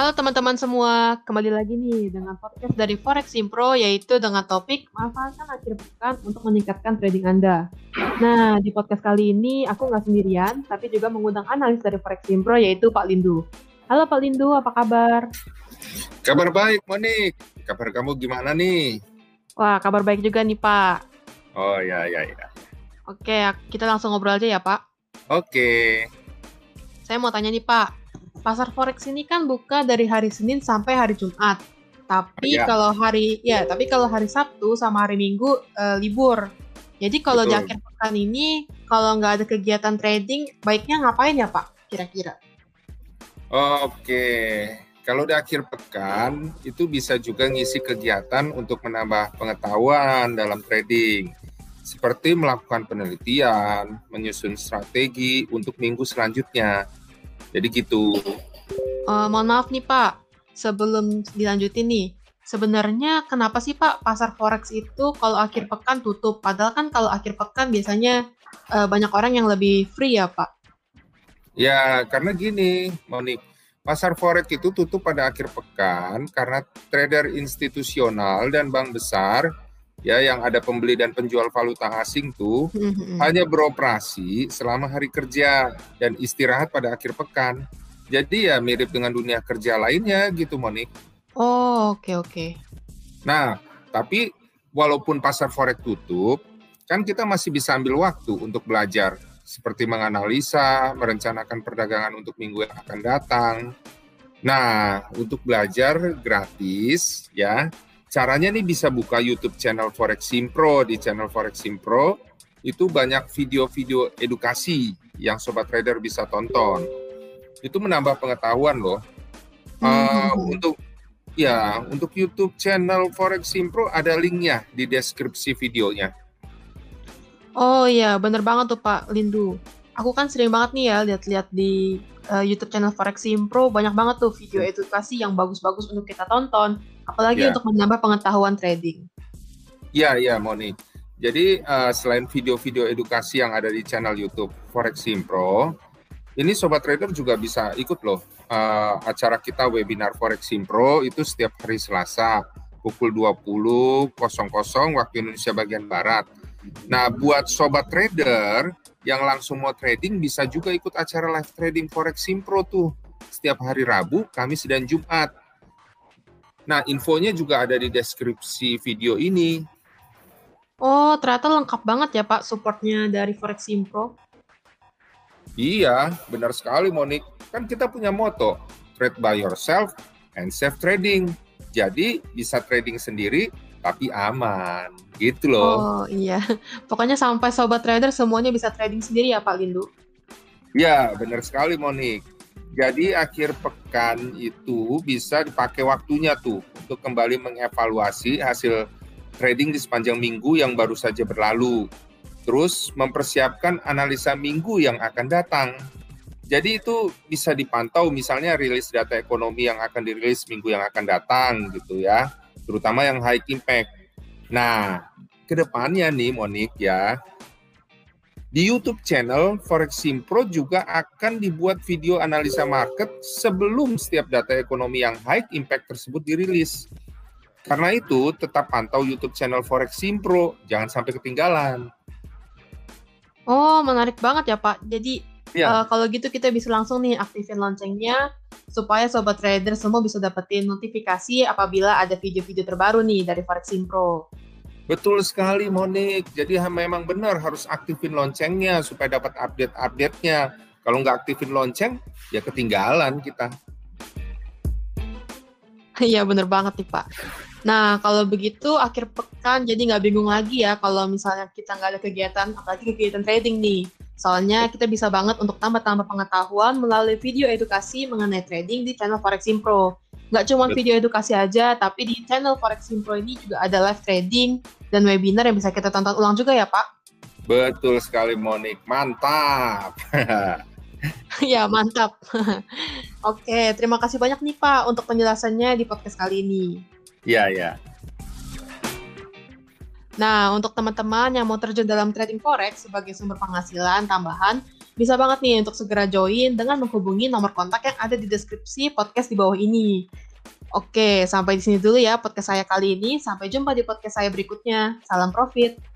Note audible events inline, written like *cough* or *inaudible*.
Halo teman-teman semua, kembali lagi nih dengan podcast dari Forex Impro yaitu dengan topik manfaatkan akhir pekan untuk meningkatkan trading Anda. Nah, di podcast kali ini aku nggak sendirian, tapi juga mengundang analis dari Forex Impro yaitu Pak Lindu. Halo Pak Lindu, apa kabar? Kabar baik, Monik. Kabar kamu gimana nih? Wah, kabar baik juga nih Pak. Oh ya ya ya. Oke, kita langsung ngobrol aja ya Pak. Oke. Saya mau tanya nih Pak, pasar forex ini kan buka dari hari Senin sampai hari Jumat. Tapi Ya. kalau hari ya, tapi kalau hari Sabtu sama hari Minggu eh, libur. Jadi kalau di Betul. akhir pekan ini kalau nggak ada kegiatan trading, baiknya ngapain ya Pak? Kira-kira? Oke. Kalau di akhir pekan itu bisa juga ngisi kegiatan untuk menambah pengetahuan dalam trading. Seperti melakukan penelitian, menyusun strategi untuk minggu selanjutnya. Jadi gitu. Eh, mohon maaf nih Pak, sebelum dilanjutin nih, sebenarnya kenapa sih Pak pasar forex itu kalau akhir pekan tutup? Padahal kan kalau akhir pekan biasanya eh, banyak orang yang lebih free ya Pak. Ya, karena gini, Monik. Pasar forex itu tutup pada akhir pekan karena trader institusional dan bank besar ya yang ada pembeli dan penjual valuta asing tuh hanya beroperasi selama hari kerja dan istirahat pada akhir pekan. Jadi ya mirip dengan dunia kerja lainnya gitu, Monik. Oh, oke oke. Nah, tapi walaupun pasar forex tutup, kan kita masih bisa ambil waktu untuk belajar seperti menganalisa, merencanakan perdagangan untuk minggu yang akan datang. Nah, untuk belajar gratis ya, caranya nih bisa buka YouTube channel Forex Simpro di channel Forex Simpro itu banyak video-video edukasi yang sobat trader bisa tonton. Itu menambah pengetahuan loh. Uh, Hmm. untuk ya, untuk YouTube channel Forex Simpro ada linknya di deskripsi videonya. Oh iya, bener banget tuh Pak Lindu. Aku kan sering banget nih ya lihat-lihat di eh, YouTube channel Forex Impro banyak banget tuh video edukasi yang bagus-bagus untuk kita tonton, apalagi Ya. untuk menambah pengetahuan trading. Ya, ya, Moni. Jadi eh, selain video-video edukasi yang ada di channel YouTube Forex Simpro, ini sobat trader juga bisa ikut loh eh, acara kita webinar Forex Simpro itu setiap hari Selasa pukul 20.00 waktu Indonesia bagian barat. Nah, buat sobat trader yang langsung mau trading bisa juga ikut acara live trading Forex Simpro tuh setiap hari Rabu, Kamis dan Jumat. Nah, infonya juga ada di deskripsi video ini. Oh, ternyata lengkap banget ya Pak supportnya dari Forex Impro. Iya, benar sekali Monik. Kan kita punya moto, trade by yourself and safe trading. Jadi bisa trading sendiri tapi aman. Gitu loh. Oh iya, *laughs* pokoknya sampai sobat trader semuanya bisa trading sendiri ya Pak Lindu. Ya, benar sekali Monik. Jadi akhir pekan itu bisa dipakai waktunya tuh untuk kembali mengevaluasi hasil trading di sepanjang minggu yang baru saja berlalu. Terus mempersiapkan analisa minggu yang akan datang. Jadi itu bisa dipantau misalnya rilis data ekonomi yang akan dirilis minggu yang akan datang gitu ya. Terutama yang high impact. Nah, ke depannya nih Monik ya, di YouTube channel Forex Simpro juga akan dibuat video analisa market sebelum setiap data ekonomi yang high impact tersebut dirilis. Karena itu, tetap pantau YouTube channel Forex Simpro, jangan sampai ketinggalan. Oh, menarik banget ya Pak. Jadi Ya. eh, kalau gitu kita bisa langsung nih aktifin loncengnya supaya sobat trader semua bisa dapetin notifikasi apabila ada video-video terbaru nih dari Forex Impro. Betul sekali Monik, jadi memang benar harus aktifin loncengnya supaya dapat update-update-nya. Kalau nggak aktifin lonceng, ya ketinggalan kita. Iya bener banget nih Pak. Nah kalau begitu akhir pekan jadi nggak bingung lagi ya kalau misalnya kita nggak ada kegiatan, apalagi kegiatan trading nih. Soalnya kita bisa banget untuk tambah-tambah pengetahuan melalui video edukasi mengenai trading di channel Forex Impro. Nggak cuma video edukasi aja, tapi di channel Forex Impro ini juga ada live trading dan webinar yang bisa kita tonton ulang juga ya Pak. Betul sekali Monik, mantap. *laughs* ya mantap. *laughs* Oke, terima kasih banyak nih Pak untuk penjelasannya di podcast kali ini. Ya, ya. Nah, untuk teman-teman yang mau terjun dalam trading forex sebagai sumber penghasilan tambahan, bisa banget nih untuk segera join dengan menghubungi nomor kontak yang ada di deskripsi podcast di bawah ini. Oke, sampai di sini dulu ya podcast saya kali ini. Sampai jumpa di podcast saya berikutnya. Salam profit.